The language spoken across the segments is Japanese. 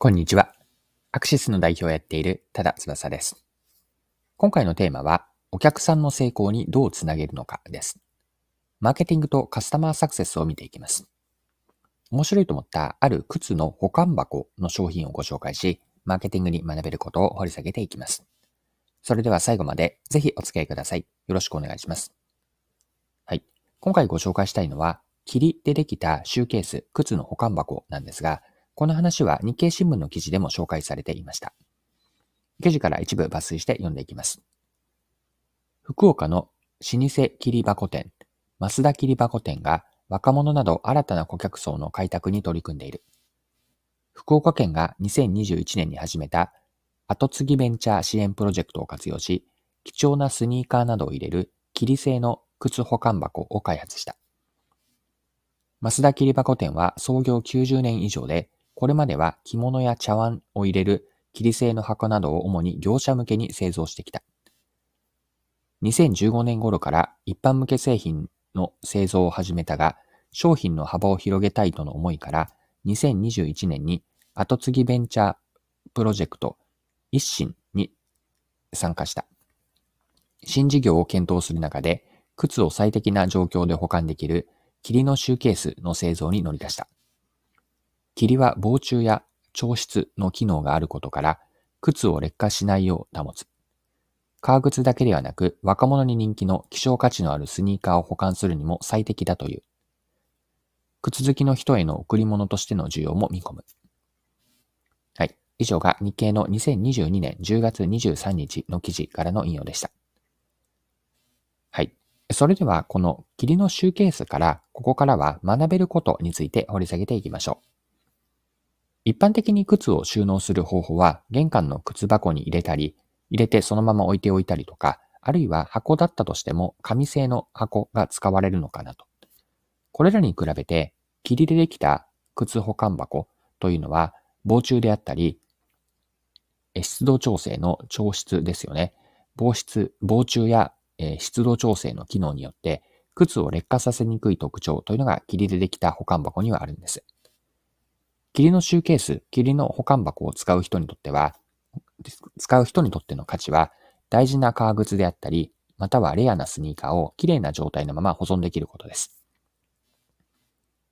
こんにちは。アクシスの代表をやっている多田翼です。今回のテーマは、お客さんの成功にどうつなげるのかです。マーケティングとカスタマーサクセスを見ていきます。面白いと思ったある靴の保管箱の商品をご紹介し、マーケティングに学べることを掘り下げていきます。それでは最後までぜひお付き合いください。よろしくお願いします。はい。今回ご紹介したいのは、霧でできたシューケース、靴の保管箱なんですが、この話は日経新聞の記事でも紹介されていました。記事から一部抜粋して読んでいきます。福岡の老舗切り箱店、増田切り箱店が若者など新たな顧客層の開拓に取り組んでいる。福岡県が2021年に始めた後継ぎベンチャー支援プロジェクトを活用し、貴重なスニーカーなどを入れる切り製の靴保管箱を開発した。増田切り箱店は創業90年以上で、これまでは着物や茶碗を入れる切り製の箱などを主に業者向けに製造してきた。2015年頃から一般向け製品の製造を始めたが、商品の幅を広げたいとの思いから、2021年に後継ぎベンチャープロジェクト一心に参加した。新事業を検討する中で、靴を最適な状況で保管できる霧のシューケースの製造に乗り出した。霧は防虫や調湿の機能があることから、靴を劣化しないよう保つ。革靴だけではなく、若者に人気の希少価値のあるスニーカーを保管するにも最適だという。靴好きの人への贈り物としての需要も見込む。はい。以上が日経の2022年10月23日の記事からの引用でした。はい。それでは、この霧のシューケースから、ここからは学べることについて掘り下げていきましょう。一般的に靴を収納する方法は、玄関の靴箱に入れたり、入れてそのまま置いておいたりとか、あるいは箱だったとしても紙製の箱が使われるのかなと。これらに比べて、霧でできた靴保管箱というのは、防虫であったり、湿度調整の調湿ですよね。防湿、防虫や湿度調整の機能によって、靴を劣化させにくい特徴というのが霧でできた保管箱にはあるんです。霧のシューケース、霧の保管箱を使う人にとっては、使う人にとっての価値は、大事な革靴であったり、またはレアなスニーカーをきれいな状態のまま保存できることです。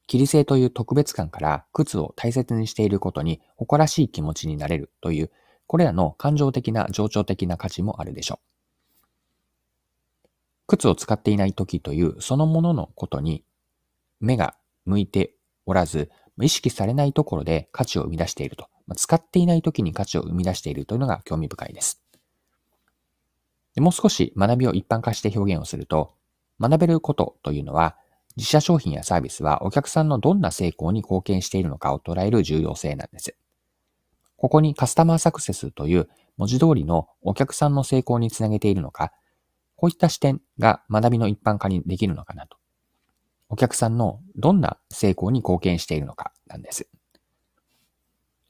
霧製という特別感から靴を大切にしていることに誇らしい気持ちになれるという、これらの感情的な情緒的な価値もあるでしょう。靴を使っていない時というそのもののことに目が向いておらず、意識されないところで価値を生み出していると。使っていない時に価値を生み出しているというのが興味深いです。でもう少し学びを一般化して表現をすると、学べることというのは、自社商品やサービスはお客さんのどんな成功に貢献しているのかを捉える重要性なんです。ここにカスタマーサクセスという文字通りのお客さんの成功につなげているのか、こういった視点が学びの一般化にできるのかなと。お客さんのどんな成功に貢献しているのかなんです。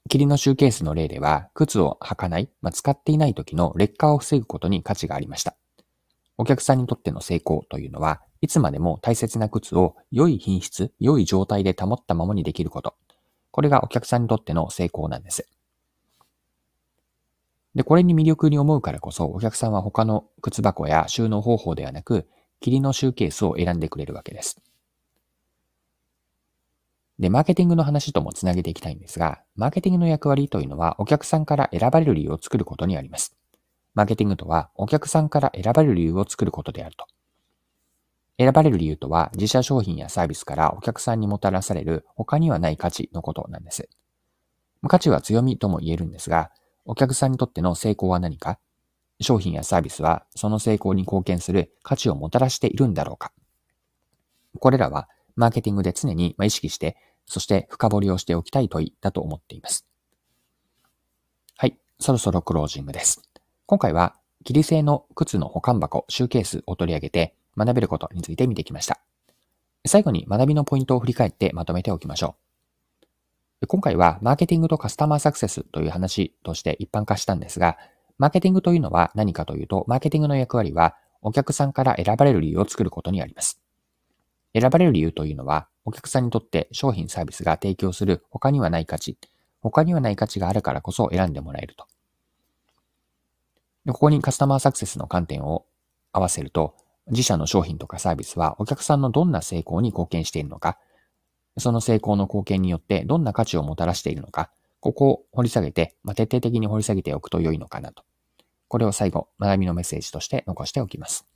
霧のシューケースの例では、靴を履かない、まあ、使っていない時の劣化を防ぐことに価値がありました。お客さんにとっての成功というのは、いつまでも大切な靴を良い品質、良い状態で保ったままにできること。これがお客さんにとっての成功なんです。で、これに魅力に思うからこそ、お客さんは他の靴箱や収納方法ではなく、霧のシューケースを選んでくれるわけです。で、マーケティングの話ともつなげていきたいんですが、マーケティングの役割というのはお客さんから選ばれる理由を作ることにあります。マーケティングとはお客さんから選ばれる理由を作ることであると。選ばれる理由とは自社商品やサービスからお客さんにもたらされる他にはない価値のことなんです。価値は強みとも言えるんですが、お客さんにとっての成功は何か？商品やサービスはその成功に貢献する価値をもたらしているんだろうかこれらはマーケティングで常に意識して、そして深掘りをしておきたい問いだと思っています。はい、そろそろクロージングです。今回は、霧製の靴の保管箱、シューケースを取り上げて、学べることについて見てきました。最後に学びのポイントを振り返ってまとめておきましょう。今回はマーケティングとカスタマーサクセスという話として一般化したんですが、マーケティングというのは何かというと、マーケティングの役割はお客さんから選ばれる理由を作ることにあります。選ばれる理由というのは、お客さんにとって商品サービスが提供する他にはない価値、他にはない価値があるからこそ選んでもらえると。でここにカスタマーサクセスの観点を合わせると、自社の商品とかサービスはお客さんのどんな成功に貢献しているのか、その成功の貢献によってどんな価値をもたらしているのか、ここを掘り下げて、まあ、徹底的に掘り下げておくと良いのかなと。これを最後、学びのメッセージとして残しておきます。